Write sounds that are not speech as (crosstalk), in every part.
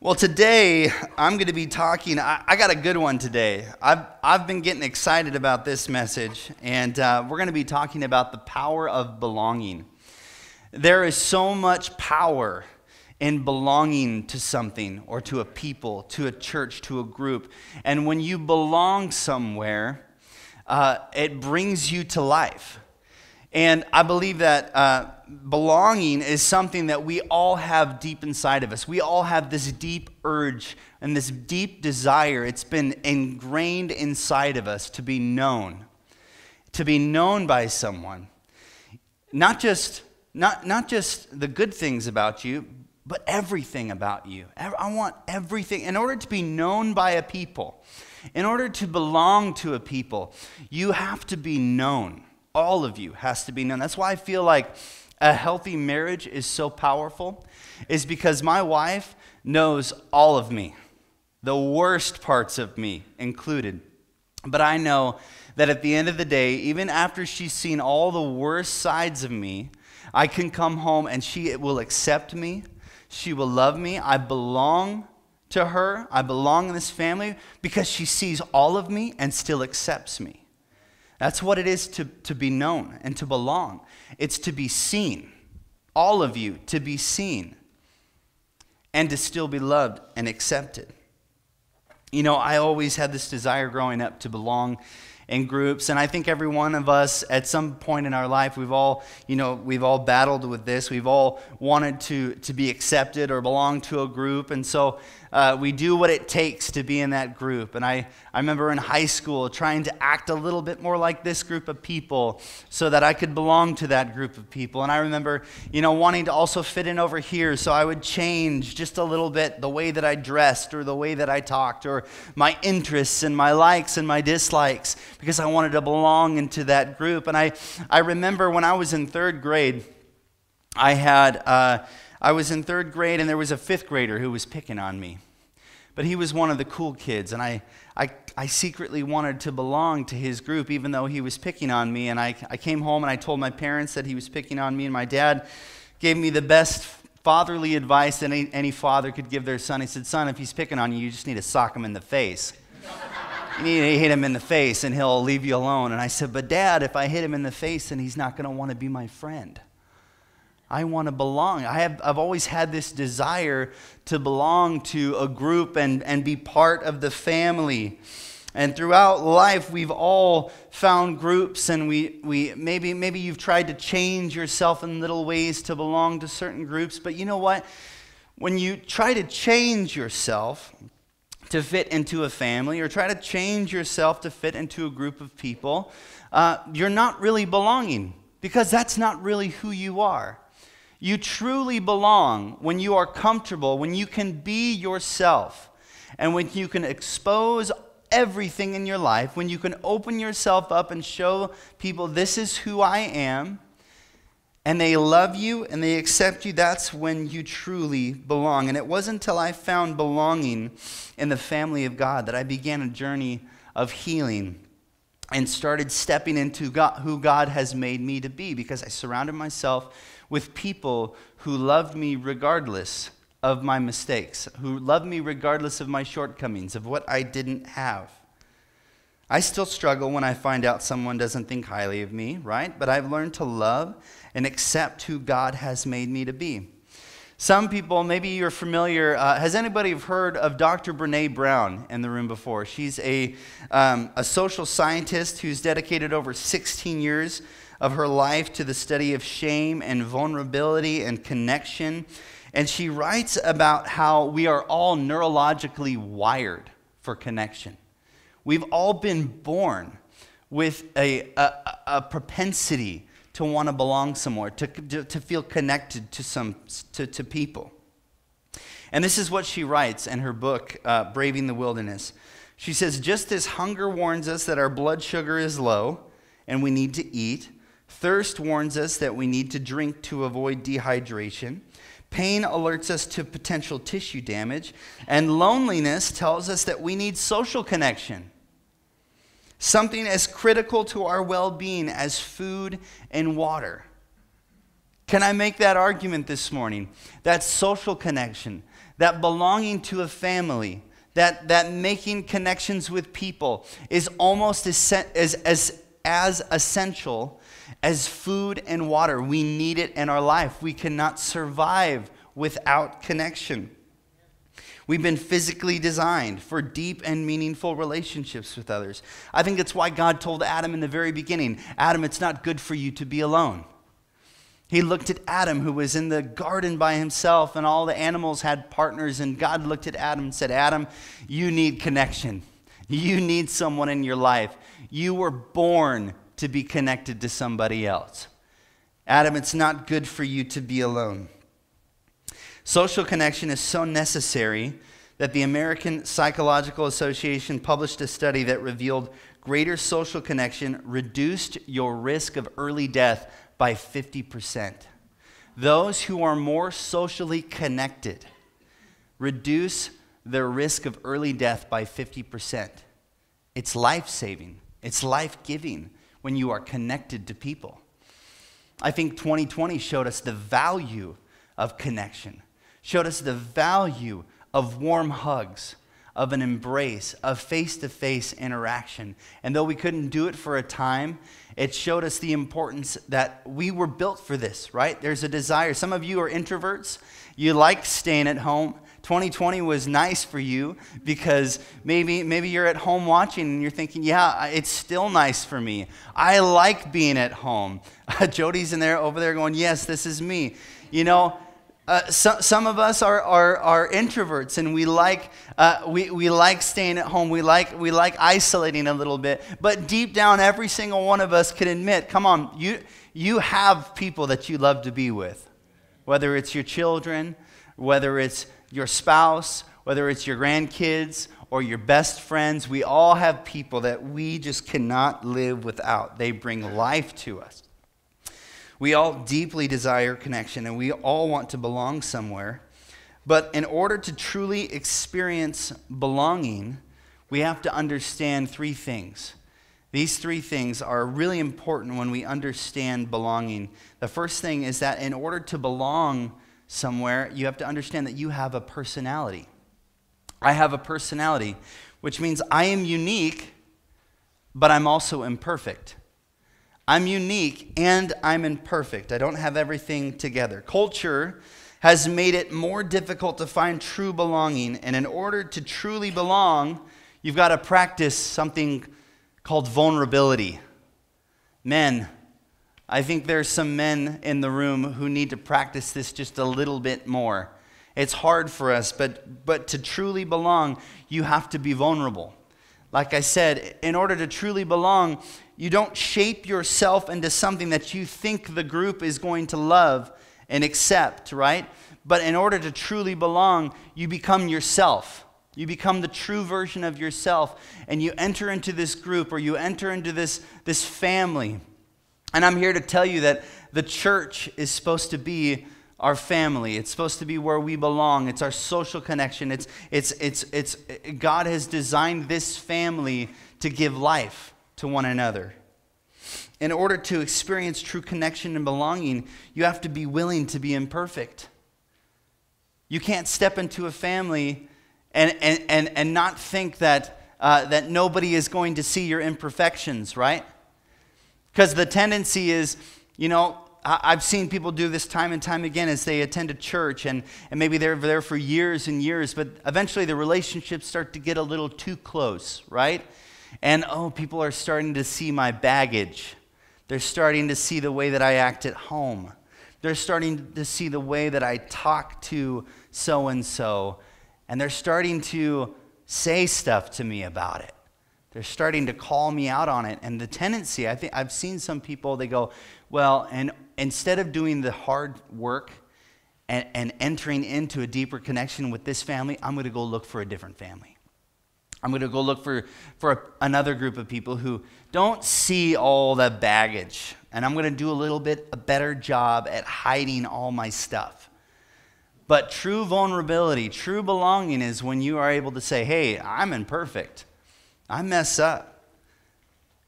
Well, today I'm going to be talking. I, I, got a good one today. I've, I've been getting excited about this message, and uh, we're going to be talking about the power of belonging. There is so much power in belonging to something or to a people, to a church, to a group. And when you belong somewhere, uh, it brings you to life. And I believe that uh, belonging is something that we all have deep inside of us. We all have this deep urge and this deep desire. It's been ingrained inside of us to be known, to be known by someone. Not just, not, not just the good things about you, but everything about you. I want everything. In order to be known by a people, in order to belong to a people, you have to be known all of you has to be known. That's why I feel like a healthy marriage is so powerful, is because my wife knows all of me, the worst parts of me included. But I know that at the end of the day, even after she's seen all the worst sides of me, I can come home and she will accept me. She will love me. I belong to her. I belong in this family because she sees all of me and still accepts me. That's what it is to, to be known and to belong. It's to be seen. All of you to be seen and to still be loved and accepted. You know, I always had this desire growing up to belong in groups and i think every one of us at some point in our life we've all you know we've all battled with this we've all wanted to to be accepted or belong to a group and so uh, we do what it takes to be in that group. And I, I remember in high school trying to act a little bit more like this group of people so that I could belong to that group of people. And I remember, you know, wanting to also fit in over here, so I would change just a little bit the way that I dressed or the way that I talked or my interests and my likes and my dislikes because I wanted to belong into that group. And I, I remember when I was in third grade, I had. Uh, I was in third grade, and there was a fifth grader who was picking on me. But he was one of the cool kids, and I, I, I secretly wanted to belong to his group, even though he was picking on me. And I, I came home and I told my parents that he was picking on me, and my dad gave me the best fatherly advice that any, any father could give their son. He said, Son, if he's picking on you, you just need to sock him in the face. you need to hit him in the face, and he'll leave you alone. And I said, But dad, if I hit him in the face, then he's not going to want to be my friend. I want to belong. I have, I've always had this desire to belong to a group and, and be part of the family. And throughout life, we've all found groups, and we, we maybe, maybe you've tried to change yourself in little ways to belong to certain groups. But you know what? When you try to change yourself to fit into a family or try to change yourself to fit into a group of people, uh, you're not really belonging because that's not really who you are. You truly belong when you are comfortable, when you can be yourself, and when you can expose everything in your life, when you can open yourself up and show people, this is who I am, and they love you and they accept you, that's when you truly belong. And it wasn't until I found belonging in the family of God that I began a journey of healing and started stepping into God, who God has made me to be because I surrounded myself with people who loved me regardless of my mistakes, who loved me regardless of my shortcomings, of what I didn't have. I still struggle when I find out someone doesn't think highly of me, right? But I've learned to love and accept who God has made me to be. Some people, maybe you're familiar. Uh, has anybody heard of Dr. Brene Brown in the room before? She's a, um, a social scientist who's dedicated over 16 years of her life to the study of shame and vulnerability and connection. And she writes about how we are all neurologically wired for connection. We've all been born with a, a, a propensity to want to belong somewhere, to, to, to feel connected to, some, to, to people. And this is what she writes in her book, uh, Braving the Wilderness. She says, Just as hunger warns us that our blood sugar is low and we need to eat, Thirst warns us that we need to drink to avoid dehydration. Pain alerts us to potential tissue damage. And loneliness tells us that we need social connection. Something as critical to our well being as food and water. Can I make that argument this morning? That social connection, that belonging to a family, that, that making connections with people is almost as, as, as, as essential as food and water. We need it in our life. We cannot survive without connection. We've been physically designed for deep and meaningful relationships with others. I think it's why God told Adam in the very beginning Adam, it's not good for you to be alone. He looked at Adam, who was in the garden by himself, and all the animals had partners. And God looked at Adam and said, Adam, you need connection. You need someone in your life. You were born to be connected to somebody else. Adam, it's not good for you to be alone. Social connection is so necessary that the American Psychological Association published a study that revealed greater social connection reduced your risk of early death by 50%. Those who are more socially connected reduce their risk of early death by 50%. It's life saving, it's life giving when you are connected to people. I think 2020 showed us the value of connection, showed us the value of warm hugs, of an embrace, of face to face interaction. And though we couldn't do it for a time, it showed us the importance that we were built for this, right? There's a desire. Some of you are introverts, you like staying at home. 2020 was nice for you because maybe maybe you're at home watching and you're thinking, yeah, it's still nice for me. I like being at home. (laughs) Jody's in there over there going, yes, this is me. You know, uh, so, some of us are, are, are introverts and we like, uh, we, we like staying at home. We like, we like isolating a little bit. But deep down, every single one of us can admit come on, you, you have people that you love to be with. Whether it's your children, whether it's your spouse, whether it's your grandkids or your best friends, we all have people that we just cannot live without. They bring life to us. We all deeply desire connection and we all want to belong somewhere. But in order to truly experience belonging, we have to understand three things. These three things are really important when we understand belonging. The first thing is that in order to belong somewhere, you have to understand that you have a personality. I have a personality, which means I am unique, but I'm also imperfect. I'm unique and I'm imperfect. I don't have everything together. Culture has made it more difficult to find true belonging. And in order to truly belong, you've got to practice something called vulnerability. Men, I think there's some men in the room who need to practice this just a little bit more. It's hard for us, but, but to truly belong, you have to be vulnerable. Like I said, in order to truly belong, you don't shape yourself into something that you think the group is going to love and accept, right? But in order to truly belong, you become yourself. You become the true version of yourself, and you enter into this group or you enter into this, this family. And I'm here to tell you that the church is supposed to be our family. It's supposed to be where we belong. It's our social connection. It's, it's, it's, it's, God has designed this family to give life to one another. In order to experience true connection and belonging, you have to be willing to be imperfect. You can't step into a family and, and, and, and not think that, uh, that nobody is going to see your imperfections, right? Because the tendency is, you know, I've seen people do this time and time again as they attend a church, and, and maybe they're there for years and years, but eventually the relationships start to get a little too close, right? And oh, people are starting to see my baggage. They're starting to see the way that I act at home. They're starting to see the way that I talk to so and so. And they're starting to say stuff to me about it. They're starting to call me out on it. And the tendency, I think I've seen some people, they go, well, and instead of doing the hard work and, and entering into a deeper connection with this family, I'm going to go look for a different family. I'm going to go look for, for a, another group of people who don't see all the baggage. And I'm going to do a little bit a better job at hiding all my stuff. But true vulnerability, true belonging is when you are able to say, hey, I'm imperfect. I mess up.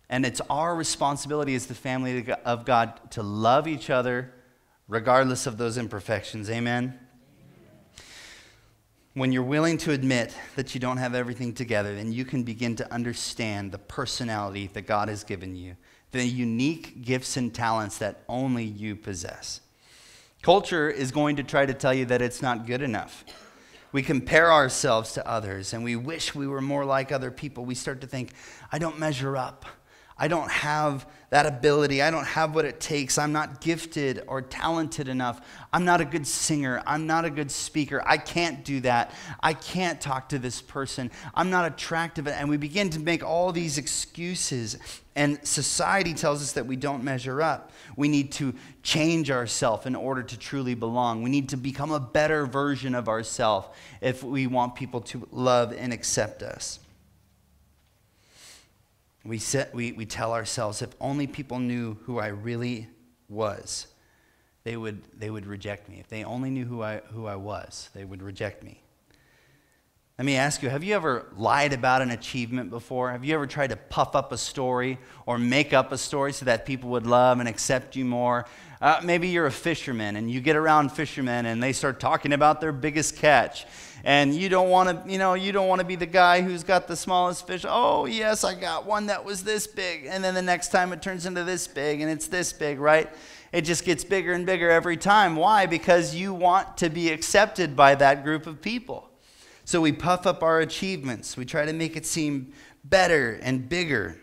And it's our responsibility as the family of God to love each other regardless of those imperfections. Amen? when you're willing to admit that you don't have everything together, then you can begin to understand the personality that God has given you, the unique gifts and talents that only you possess. Culture is going to try to tell you that it's not good enough. We compare ourselves to others and we wish we were more like other people. We start to think, I don't measure up. I don't have that ability. I don't have what it takes. I'm not gifted or talented enough. I'm not a good singer. I'm not a good speaker. I can't do that. I can't talk to this person. I'm not attractive. And we begin to make all these excuses. And society tells us that we don't measure up. We need to change ourselves in order to truly belong. We need to become a better version of ourselves if we want people to love and accept us. We, set, we, we tell ourselves, if only people knew who I really was, they would, they would reject me. If they only knew who I, who I was, they would reject me. Let me ask you have you ever lied about an achievement before? Have you ever tried to puff up a story or make up a story so that people would love and accept you more? Uh, maybe you're a fisherman and you get around fishermen and they start talking about their biggest catch and you don't want to you know you don't want to be the guy who's got the smallest fish. Oh yes i got one that was this big. And then the next time it turns into this big and it's this big right? It just gets bigger and bigger every time. Why? Because you want to be accepted by that group of people so we puff up our achievements we try to make it seem better and bigger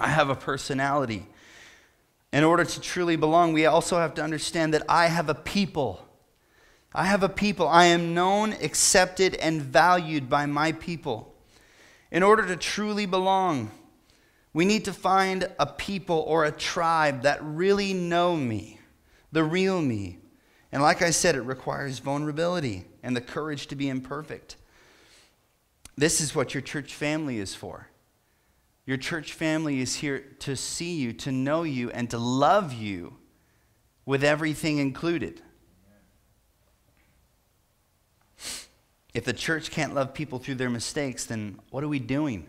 i have a personality in order to truly belong we also have to understand that i have a people I have a people. I am known, accepted, and valued by my people. In order to truly belong, we need to find a people or a tribe that really know me, the real me. And like I said, it requires vulnerability and the courage to be imperfect. This is what your church family is for. Your church family is here to see you, to know you, and to love you with everything included. If the church can't love people through their mistakes, then what are we doing?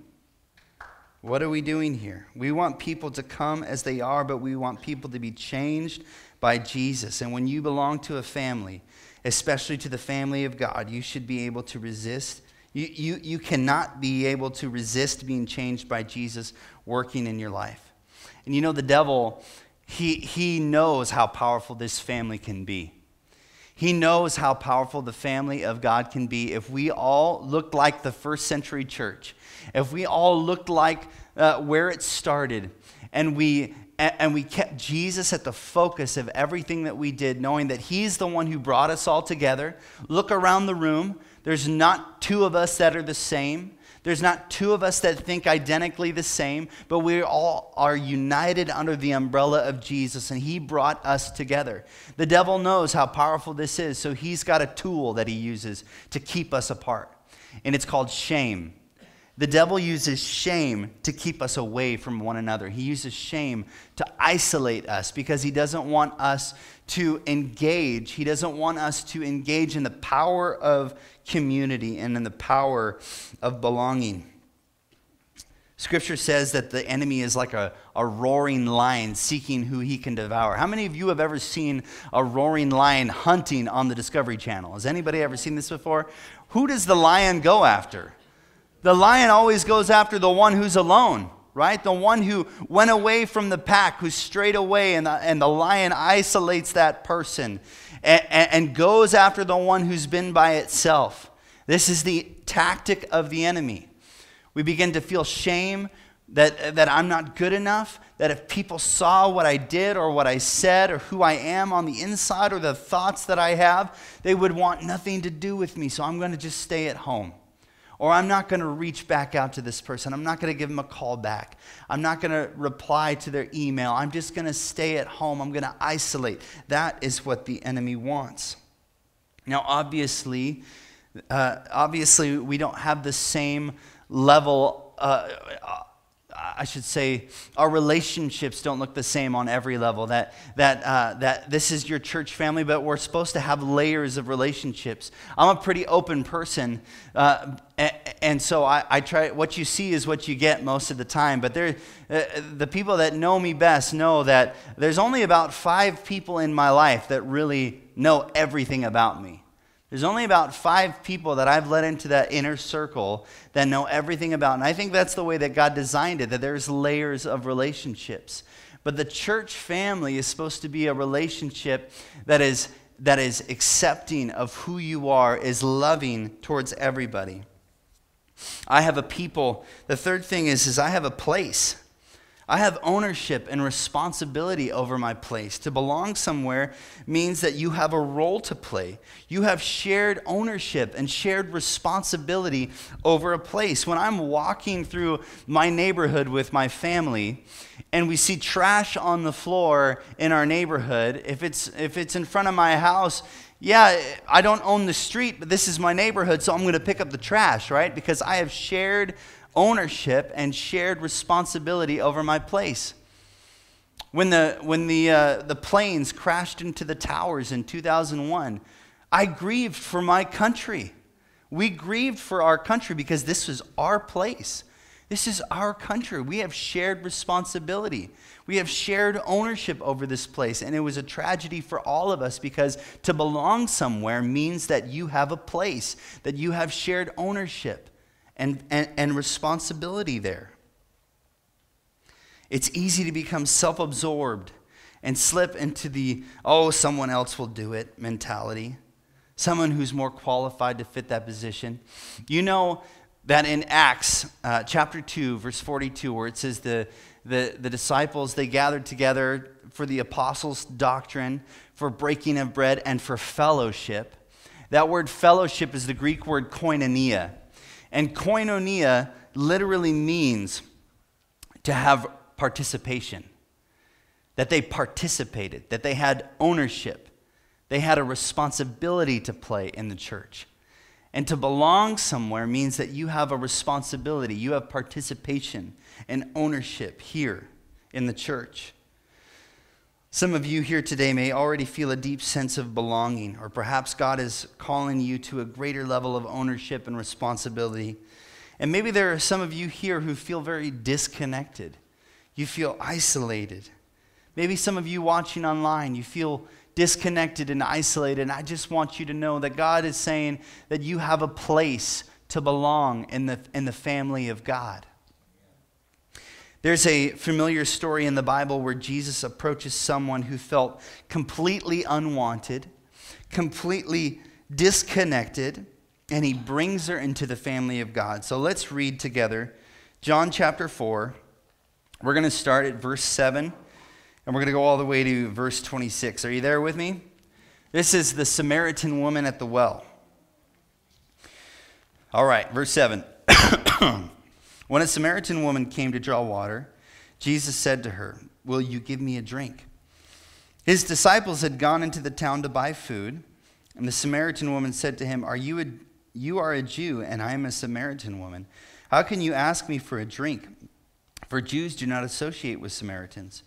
What are we doing here? We want people to come as they are, but we want people to be changed by Jesus. And when you belong to a family, especially to the family of God, you should be able to resist. You, you, you cannot be able to resist being changed by Jesus working in your life. And you know, the devil, he, he knows how powerful this family can be. He knows how powerful the family of God can be if we all looked like the first century church, if we all looked like uh, where it started, and we and we kept Jesus at the focus of everything that we did, knowing that He's the one who brought us all together. Look around the room. There's not two of us that are the same. There's not two of us that think identically the same, but we all are united under the umbrella of Jesus, and He brought us together. The devil knows how powerful this is, so he's got a tool that he uses to keep us apart, and it's called shame. The devil uses shame to keep us away from one another. He uses shame to isolate us because he doesn't want us to engage. He doesn't want us to engage in the power of community and in the power of belonging. Scripture says that the enemy is like a, a roaring lion seeking who he can devour. How many of you have ever seen a roaring lion hunting on the Discovery Channel? Has anybody ever seen this before? Who does the lion go after? The lion always goes after the one who's alone, right? The one who went away from the pack, who's strayed away, and the, and the lion isolates that person and, and goes after the one who's been by itself. This is the tactic of the enemy. We begin to feel shame that, that I'm not good enough, that if people saw what I did or what I said or who I am on the inside or the thoughts that I have, they would want nothing to do with me. So I'm going to just stay at home. Or I'm not going to reach back out to this person. I'm not going to give them a call back. I'm not going to reply to their email. I'm just going to stay at home. I'm going to isolate. That is what the enemy wants. Now, obviously, uh, obviously, we don't have the same level uh, I should say, our relationships don't look the same on every level. That, that, uh, that this is your church family, but we're supposed to have layers of relationships. I'm a pretty open person, uh, and, and, so I, I, try, what you see is what you get most of the time. But there, uh, the people that know me best know that there's only about five people in my life that really know everything about me. There's only about five people that I've let into that inner circle that know everything about. And I think that's the way that God designed it, that there's layers of relationships. But the church family is supposed to be a relationship that is, that is accepting of who you are, is loving towards everybody. I have a people. The third thing is, is I have a place. I have ownership and responsibility over my place. To belong somewhere means that you have a role to play. You have shared ownership and shared responsibility over a place. When I'm walking through my neighborhood with my family and we see trash on the floor in our neighborhood, if it's, if it's in front of my house, yeah, I don't own the street, but this is my neighborhood, so I'm going to pick up the trash, right? Because I have shared ownership and shared responsibility over my place. When the, when the, uh, the planes crashed into the towers in 2001, I grieved for my country. We grieved for our country because this was our place. This is our country. We have shared responsibility. We have shared ownership over this place. And it was a tragedy for all of us because to belong somewhere means that you have a place, that you have shared ownership and, and, and responsibility there. It's easy to become self absorbed and slip into the, oh, someone else will do it mentality. Someone who's more qualified to fit that position. You know that in Acts uh, chapter 2, verse 42, where it says the, the, the disciples, they gathered together for the apostles' doctrine, for breaking of bread, and for fellowship. That word fellowship is the Greek word koinonia. And koinonia literally means to have participation, that they participated, that they had ownership, they had a responsibility to play in the church. And to belong somewhere means that you have a responsibility, you have participation and ownership here in the church. Some of you here today may already feel a deep sense of belonging, or perhaps God is calling you to a greater level of ownership and responsibility. And maybe there are some of you here who feel very disconnected. You feel isolated. Maybe some of you watching online, you feel disconnected and isolated. And I just want you to know that God is saying that you have a place to belong in the, in the family of God. There's a familiar story in the Bible where Jesus approaches someone who felt completely unwanted, completely disconnected, and he brings her into the family of God. So let's read together John chapter 4. We're going to start at verse 7, and we're going to go all the way to verse 26. Are you there with me? This is the Samaritan woman at the well. All right, verse 7. (clears throat) When a Samaritan woman came to draw water, Jesus said to her, Will you give me a drink? His disciples had gone into the town to buy food, and the Samaritan woman said to him, Are you, a, you are a Jew, and I am a Samaritan woman. How can you ask me for a drink? For Jews do not associate with Samaritans.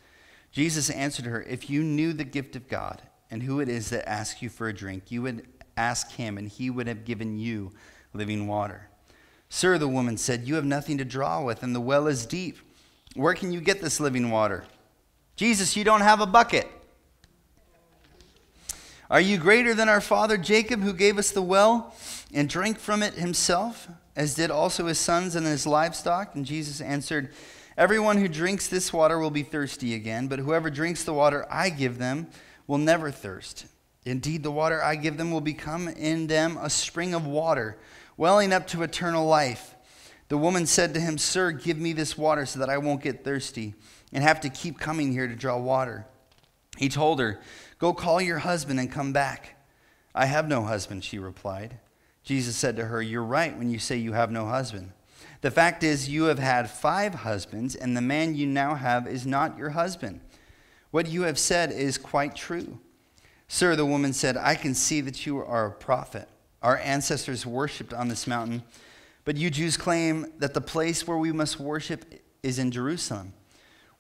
Jesus answered her, If you knew the gift of God and who it is that asks you for a drink, you would ask him, and he would have given you living water. Sir, the woman said, You have nothing to draw with, and the well is deep. Where can you get this living water? Jesus, you don't have a bucket. Are you greater than our father Jacob, who gave us the well and drank from it himself, as did also his sons and his livestock? And Jesus answered, Everyone who drinks this water will be thirsty again, but whoever drinks the water I give them will never thirst. Indeed, the water I give them will become in them a spring of water welling up to eternal life. The woman said to him, Sir, give me this water so that I won't get thirsty and have to keep coming here to draw water. He told her, Go call your husband and come back. I have no husband, she replied. Jesus said to her, You're right when you say you have no husband. The fact is, you have had five husbands, and the man you now have is not your husband. What you have said is quite true. Sir, the woman said, I can see that you are a prophet. Our ancestors worshiped on this mountain, but you Jews claim that the place where we must worship is in Jerusalem.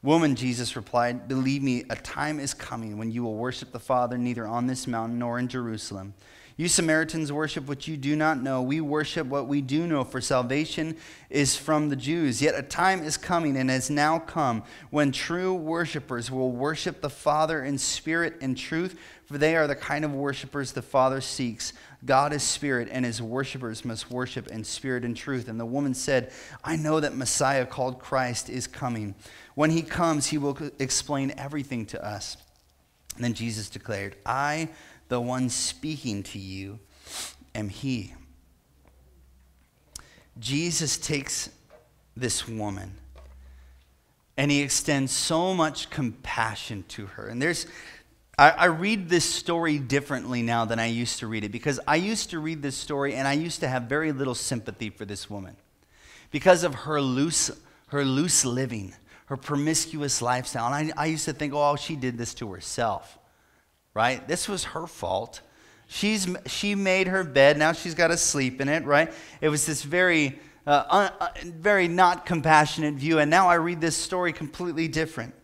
Woman, Jesus replied, Believe me, a time is coming when you will worship the Father neither on this mountain nor in Jerusalem. You Samaritans worship what you do not know. We worship what we do know, for salvation is from the Jews. Yet a time is coming and has now come when true worshipers will worship the Father in spirit and truth, for they are the kind of worshipers the Father seeks. God is spirit, and his worshippers must worship in spirit and truth. And the woman said, I know that Messiah called Christ is coming. When he comes, he will explain everything to us. And then Jesus declared, I, the one speaking to you, am he. Jesus takes this woman and he extends so much compassion to her. And there's, I, I, read this story differently now than I used to read it because I used to read this story and I used to have very little sympathy for this woman because of her loose, her loose living, her promiscuous lifestyle. And I, I used to think, oh, she did this to herself, right? This was her fault. She's, she made her bed, now she's got to sleep in it, right? It was this very, uh, uh, very not compassionate view. And now I read this story completely different.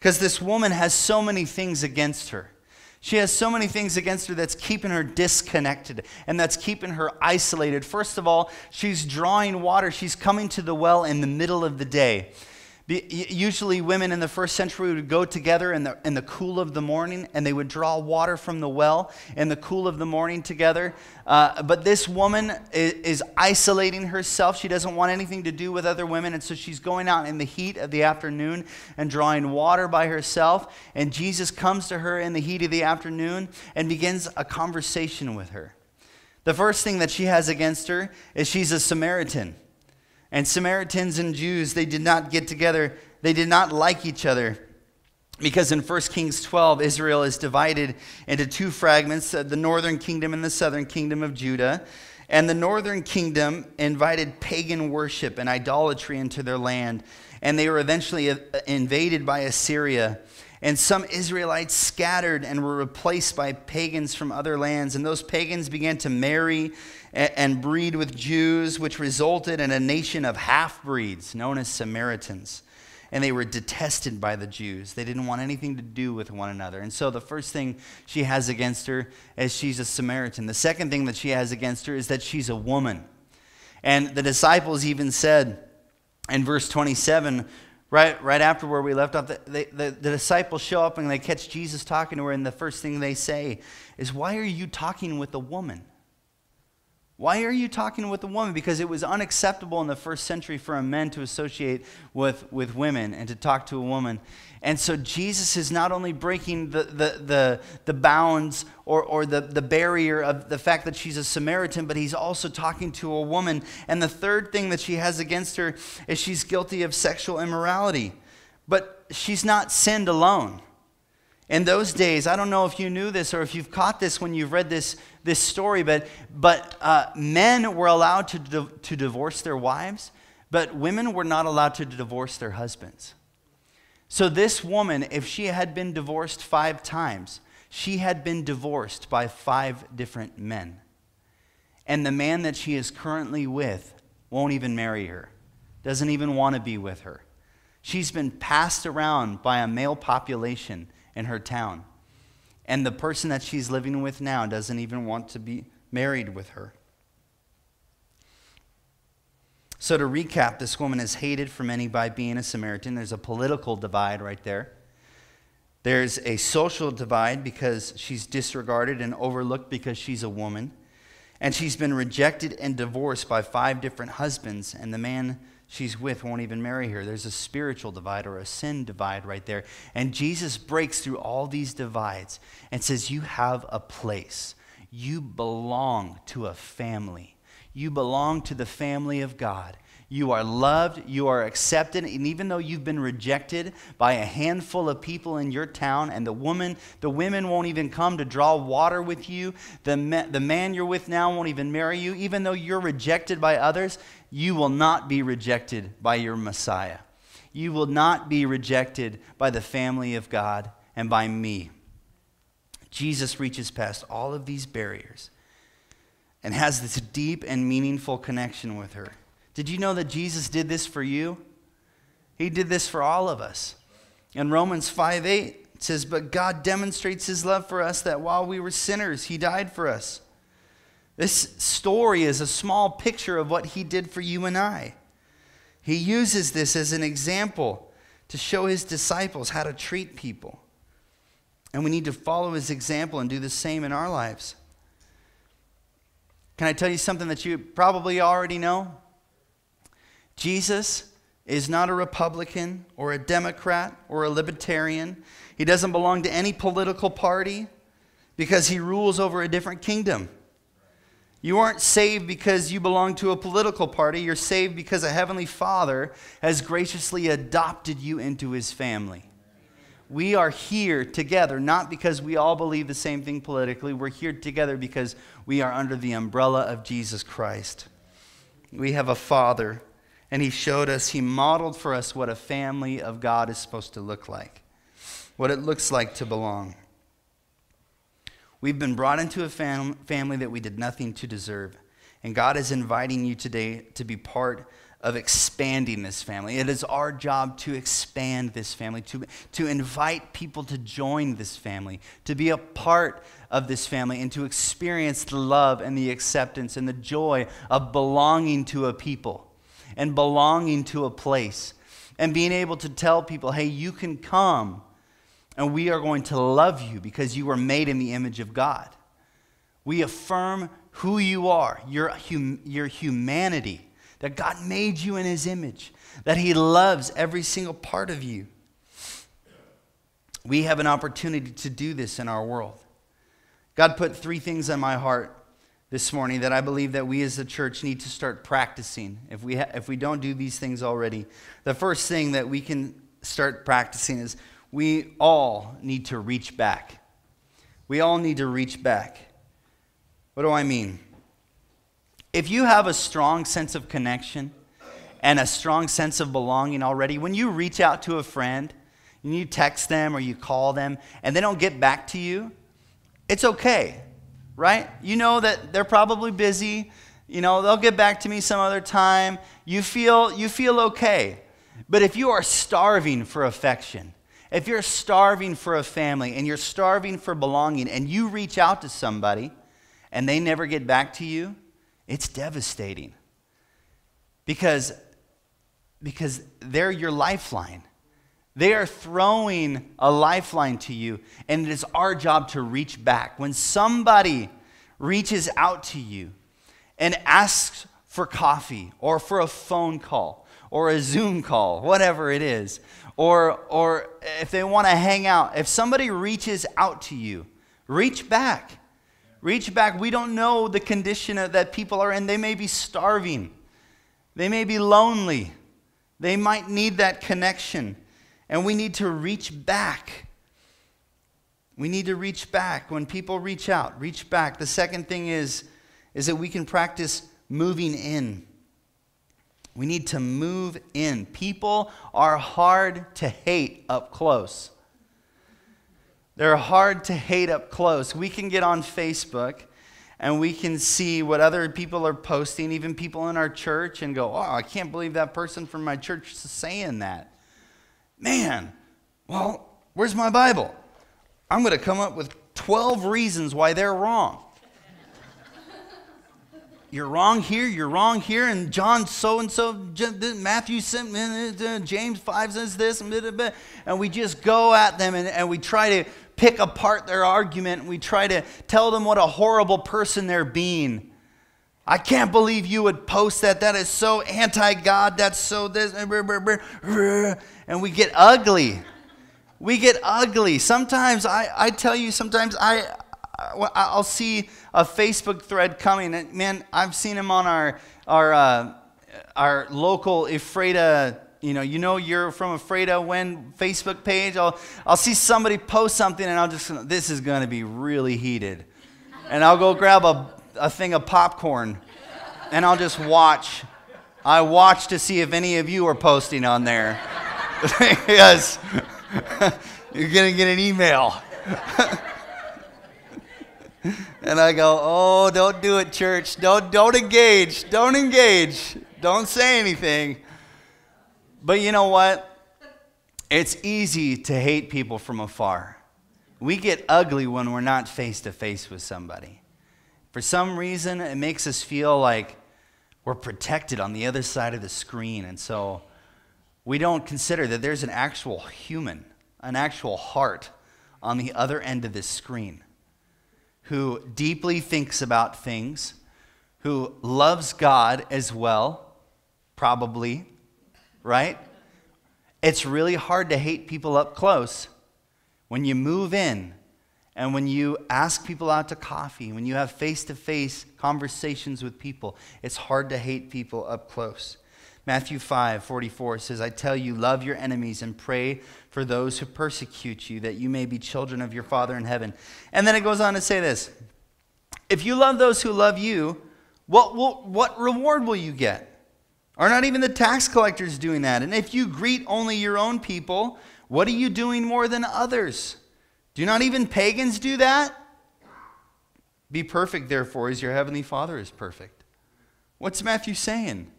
Because this woman has so many things against her. She has so many things against her that's keeping her disconnected and that's keeping her isolated. First of all, she's drawing water. She's coming to the well in the middle of the day. Usually, women in the first century would go together in the, in the cool of the morning and they would draw water from the well in the cool of the morning together. Uh, but this woman is, is, isolating herself. She doesn't want anything to do with other women. And so she's going out in the heat of the afternoon and drawing water by herself. And Jesus comes to her in the heat of the afternoon and begins a conversation with her. The first thing that she has against her is she's a Samaritan. And Samaritans and Jews, they did not get together. They did not like each other. Because in 1 Kings 12, Israel is divided into two fragments uh, the northern kingdom and the southern kingdom of Judah. And the northern kingdom invited pagan worship and idolatry into their land. And they were eventually uh, invaded by Assyria. And some Israelites scattered and were replaced by pagans from other lands. And those pagans began to marry and breed with Jews, which resulted in a nation of half breeds known as Samaritans. And they were detested by the Jews. They didn't want anything to do with one another. And so the first thing she has against her is she's a Samaritan. The second thing that she has against her is that she's a woman. And the disciples even said in verse 27, right, right after where we left off, the, the, the, the disciples show up and they catch Jesus talking to her, and the first thing they say is, Why are you talking with a woman? Why are you talking with a woman? Because it was unacceptable in the first century for a man to associate with, with women and to talk to a woman. And so Jesus is not only breaking the, the, the, the bounds or, or the, the barrier of the fact that she's a Samaritan, but he's also talking to a woman. And the third thing that she has against her is she's guilty of sexual immorality. But she's not sinned alone. In those days, I don't know if you knew this or if you've caught this when you've read this, this story, but, but uh, men were allowed to, di- to divorce their wives, but women were not allowed to divorce their husbands. So, this woman, if she had been divorced five times, she had been divorced by five different men. And the man that she is currently with won't even marry her, doesn't even want to be with her. She's been passed around by a male population in her town. And the person that she's living with now doesn't even want to be married with her. So, to recap, this woman is hated for many by being a Samaritan. There's a political divide right there. There's a social divide because she's disregarded and overlooked because she's a woman. And she's been rejected and divorced by five different husbands, and the man she's with won't even marry her. There's a spiritual divide or a sin divide right there. And Jesus breaks through all these divides and says, You have a place. You belong to a family. You belong to the family of God. You are loved, you are accepted, and even though you've been rejected by a handful of people in your town, and the woman, the women won't even come to draw water with you, the, the man you're with now won't even marry you, even though you're rejected by others, you will not be rejected by your Messiah. You will not be rejected by the family of God and by me. Jesus reaches past all of these barriers and has this deep and meaningful connection with her. Did you know that Jesus did this for you? He did this for all of us. In Romans 5 8, it says, But God demonstrates his love for us that while we were sinners, he died for us. This story is a small picture of what he did for you and I. He uses this as an example to show his disciples how to treat people. And we need to follow his example and do the same in our lives. Can I tell you something that you probably already know? Jesus is not a Republican or a Democrat or a Libertarian. He doesn't belong to any political party because he rules over a different kingdom. You aren't saved because you belong to a political party. You're saved because a heavenly Father has graciously adopted you into his family. We are here together, not because we all believe the same thing politically. We're here together because we are under the umbrella of Jesus Christ. We have a Father, and He showed us, He modeled for us what a family of God is supposed to look like, what it looks like to belong. We've been brought into a fam- family that we did nothing to deserve. And God is inviting you today to be part of expanding this family. It is our job to expand this family, to, to invite people to join this family, to be a part of this family, and to experience the love and the acceptance and the joy of belonging to a people and belonging to a place and being able to tell people, hey, you can come and we are going to love you because you were made in the image of God. We affirm who you are, your, hum, your humanity, that God made you in his image, that he loves every single part of you. We have an opportunity to do this in our world. God put three things on my heart this morning that I believe that we as a church need to start practicing if we, if we don't do these things already. The first thing that we can start practicing is we all need to reach back. We all need to reach back. What do I mean? If you have a strong sense of connection and a strong sense of belonging already, when you reach out to a friend and you text them or you call them and they don't get back to you, it's okay, right? You know that they're probably busy. You know, they'll get back to me some other time. You feel, you feel okay. But if you are starving for affection, if you're starving for a family and you're starving for belonging and you reach out to somebody and they never get back to you, it's devastating. Because, because they're your lifeline. They are throwing a lifeline to you, and it is our job to reach back. When somebody reaches out to you and asks for coffee or for a phone call or a Zoom call, whatever it is, or, or if they want to hang out, if somebody reaches out to you, reach back. Reach back. We don't know the condition that people are in. They may be starving, they may be lonely, they might need that connection. And we need to reach back. We need to reach back. When people reach out, reach back. The second thing is, is that we can practice moving in. We need to move in. People are hard to hate up close. They're hard to hate up close. We can get on Facebook and we can see what other people are posting, even people in our church, and go, oh, I can't believe that person from my church is saying that. Man, well, where's my Bible? I'm going to come up with 12 reasons why they're wrong you're wrong here, you're wrong here, and John so and so, Matthew, sent uh, uh, James 5 says this, and we just go at them and, and we try to pick apart their argument, and we try to tell them what a horrible person they're being. I can't believe you would post that. That is so anti God. That's so this. And we get ugly. We get ugly. Sometimes I, I tell you, sometimes I, I'll see a Facebook thread coming. And man, I've seen him on our, our, uh, our local Ephrata, you know, you know you're from Ephrata when Facebook page. I'll, I'll see somebody post something and I'll just, this is going to be really heated. And I'll go grab a, a thing of popcorn and I'll just watch. I watch to see if any of you are posting on there. (laughs) because (laughs) you're going to get an email. (laughs) and I go, "Oh, don't do it, church. Don't don't engage. Don't engage. Don't say anything." But you know what? It's easy to hate people from afar. We get ugly when we're not face to face with somebody. For some reason, it makes us feel like we're protected on the other side of the screen. And so we don't consider that there's an actual human, an actual heart on the other end of this screen who deeply thinks about things, who loves God as well, probably, right? It's really hard to hate people up close. When you move in and when you ask people out to coffee, when you have face to face conversations with people, it's hard to hate people up close. Matthew 5 44 says, I tell you, love your enemies and pray for those who persecute you, that you may be children of your Father in heaven. And then it goes on to say this If you love those who love you, what, will, what reward will you get? Are not even the tax collectors doing that? And if you greet only your own people, what are you doing more than others? Do not even pagans do that? Be perfect, therefore, as your heavenly Father is perfect. What's Matthew saying?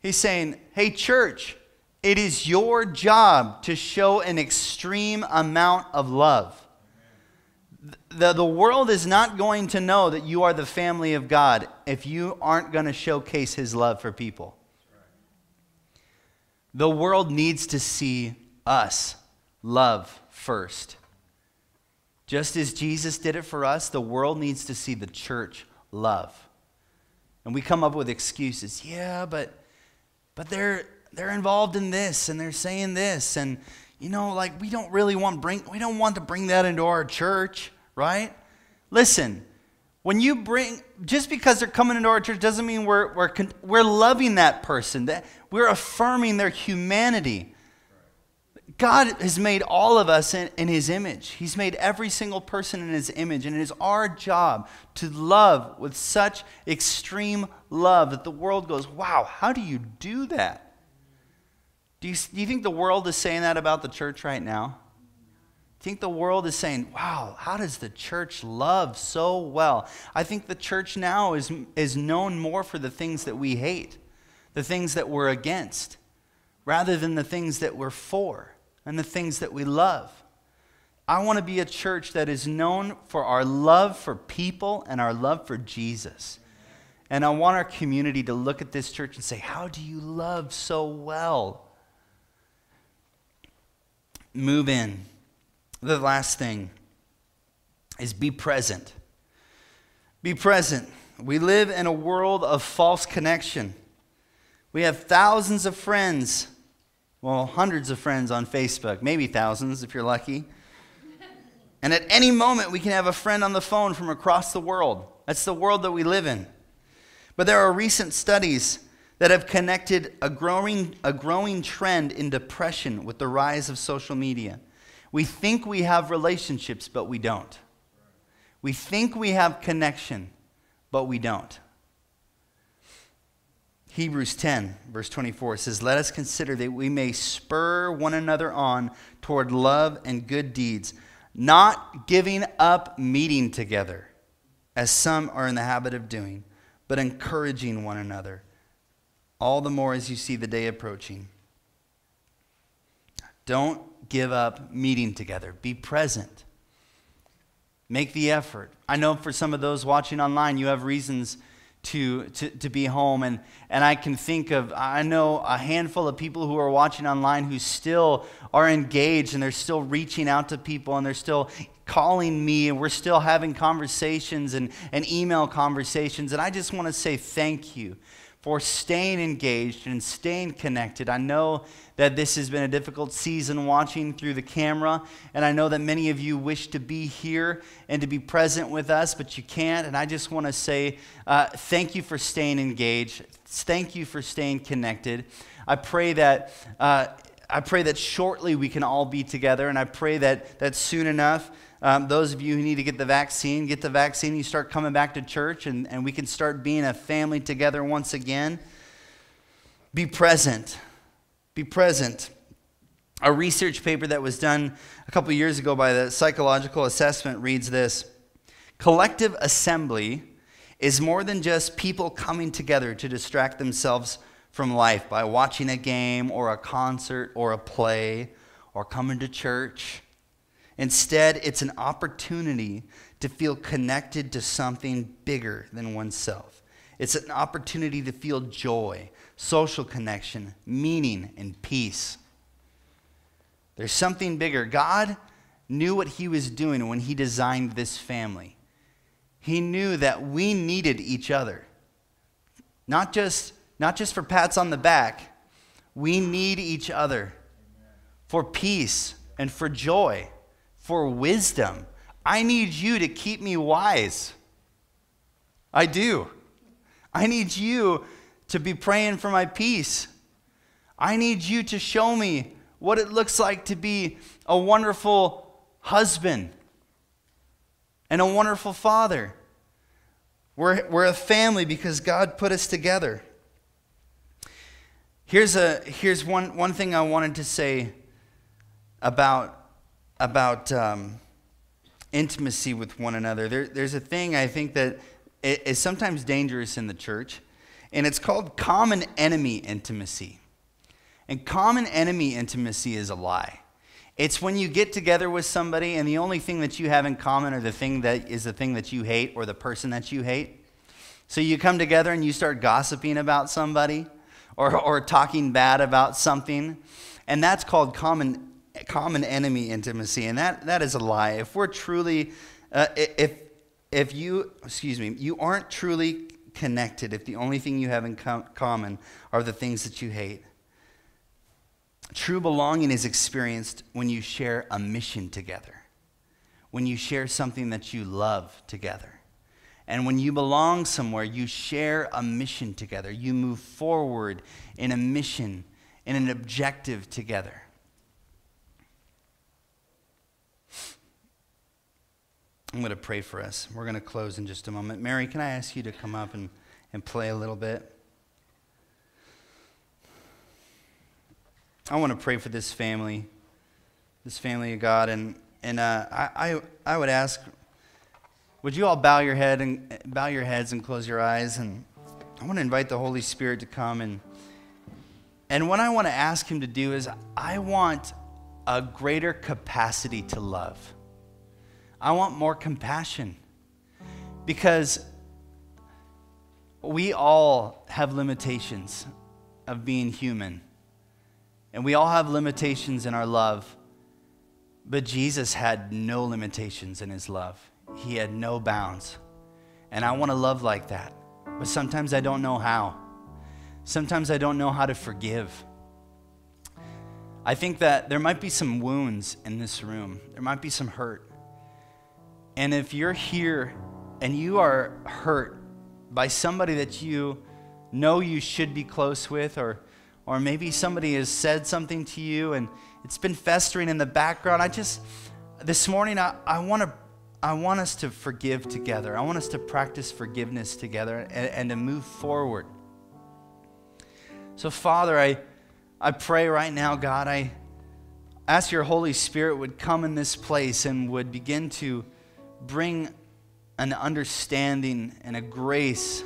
He's saying, hey, church, it is your job to show an extreme amount of love. The, the world is not going to know that you are the family of God if you aren't going to showcase his love for people. The world needs to see us love first. Just as Jesus did it for us, the world needs to see the church love. And we come up with excuses. Yeah, but but they're they're involved in this and they're saying this and you know like we don't really want bring we don't want to bring that into our church, right? Listen, when you bring just because they're coming into our church doesn't mean we're we're we're loving that person. That we're affirming their humanity. God has made all of us in, in, His image. He's made every single person in His image. And it is our job to love with such extreme love that the world goes, wow, how do you do that? Do you, do you think the world is saying that about the church right now? You think the world is saying, wow, how does the church love so well? I think the church now is, is known more for the things that we hate, the things that we're against, rather than the things that we're for and the things that we love. I want to be a church that is known for our love for people and our love for Jesus. And I want our community to look at this church and say, How do you love so well? Move in. The last thing is be present. Be present. We live in a world of false connection. We have thousands of friends well, hundreds of friends on Facebook, maybe thousands if you're lucky. And at any moment, we can have a friend on the phone from across the world. That's the world that we live in. But there are recent studies that have connected a growing, a growing trend in depression with the rise of social media. We think we have relationships, but we don't. We think we have connection, but we don't. Hebrews 10, verse 24 says, Let us consider that we may spur one another on toward love and good deeds, not giving up meeting together, as some are in the habit of doing, but encouraging one another, all the more as you see the day approaching. Don't give up meeting together, be present. Make the effort. I know for some of those watching online, you have reasons to, to, to be home. And, and I can think of, I know a handful of people who are watching online who still are engaged and they're still reaching out to people and they're still calling me and we're still having conversations and, and email conversations. And I just want to say thank you for staying engaged and staying connected. I know that this has been a difficult season watching through the camera, and I know that many of you wish to be here and to be present with us, but you can't. And I just want to say uh, thank you for staying engaged. Thank you for staying connected. I pray that. Uh, I pray that shortly we can all be together, and I pray that, that soon enough um, those of you who need to get the vaccine, get the vaccine. You start coming back to church, and, and we can start being a family together once again. Be present. Be present. A research paper that was done a couple years ago by the Psychological Assessment reads this Collective assembly is more than just people coming together to distract themselves from life by watching a game or a concert or a play or coming to church. Instead, it's an opportunity to feel connected to something bigger than oneself. It's an opportunity to feel joy, social connection, meaning, and peace. There's something bigger. God knew what He was doing when He designed this family. He knew that we needed each other. Not just, not just for pats on the back. We need each other for peace and for joy, for wisdom. I need you to keep me wise. I do. I need you to be praying for my peace. I need you to show me what it looks like to be a wonderful husband and a wonderful father. We're, we're a family because God put us together. Here's, a, here's one, one thing I wanted to say about, about um, intimacy with one another. There, there's a thing I think that is sometimes dangerous in the church, and it's called common enemy intimacy. And common enemy intimacy is a lie. It's when you get together with somebody and the only thing that you have in common or the thing that is the thing that you hate or the person that you hate. So you come together and you start gossiping about somebody or, or talking bad about something. And that's called common, common enemy intimacy. And that, that is a lie. If we're truly, uh, if, if you, excuse me, you aren't truly connected, if the only thing you have in com- common are the things that you hate, True belonging is experienced when you share a mission together, when you share something that you love together. And when you belong somewhere, you share a mission together. You move forward in a mission, in an objective together. I'm going to pray for us. We're going to close in just a moment. Mary, can I ask you to come up and, and play a little bit? I want to pray for this family, this family of God, and and uh, I, I I would ask, would you all bow your head and bow your heads and close your eyes, and I want to invite the Holy Spirit to come and and what I want to ask Him to do is I want a greater capacity to love. I want more compassion because we all have limitations of being human. And we all have limitations in our love, but Jesus had no limitations in his love. He had no bounds. And I want to love like that. But sometimes I don't know how. Sometimes I don't know how to forgive. I think that there might be some wounds in this room, there might be some hurt. And if you're here and you are hurt by somebody that you know you should be close with, or or maybe somebody has said something to you and it's been festering in the background. I just, this morning, I, I want to. I want us to forgive together. I want us to practice forgiveness together and, and to move forward. So, Father, I, I pray right now, God, I ask your Holy Spirit would come in this place and would begin to bring an understanding and a grace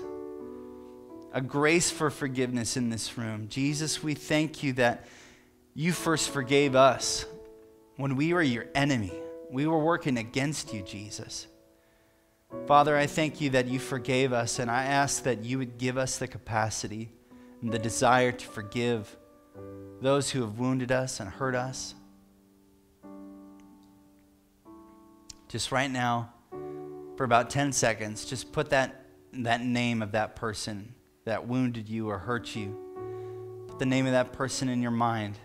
a grace for forgiveness in this room. Jesus, we thank you that you first forgave us when we were your enemy. We were working against you, Jesus. Father, I thank you that you forgave us, and I ask that you would give us the capacity and the desire to forgive those who have wounded us and hurt us. Just right now, for about 10 seconds, just put that, that name of that person that wounded you or hurt you. Put the name of that person in your mind.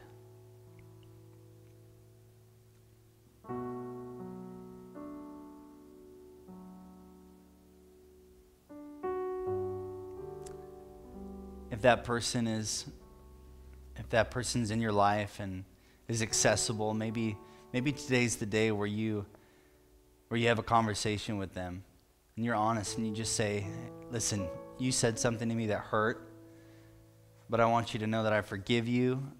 If that person is if that person's in your life and is accessible, maybe maybe today's the day where you where you have a conversation with them and you're honest and you just say, "Listen, you said something to me that hurt, but I want you to know that I forgive you.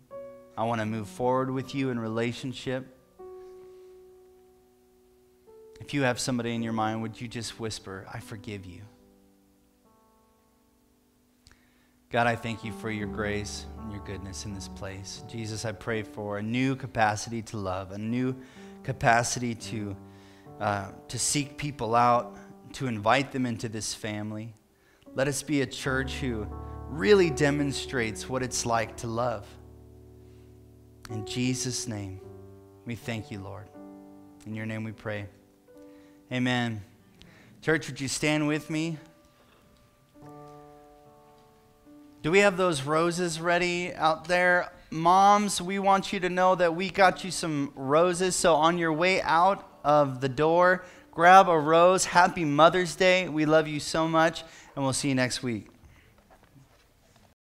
I want to move forward with you in relationship. If you have somebody in your mind, would you just whisper, I forgive you? God, I thank you for your grace and your goodness in this place. Jesus, I pray for a new capacity to love, a new capacity to, uh, to seek people out, to invite them into this family. Let us be a church who really demonstrates what it's like to love. In Jesus' name, we thank you, Lord. In your name we pray. Amen. Church, would you stand with me? Do we have those roses ready out there? Moms, we want you to know that we got you some roses. So on your way out of the door, grab a rose. Happy Mother's Day. We love you so much, and we'll see you next week.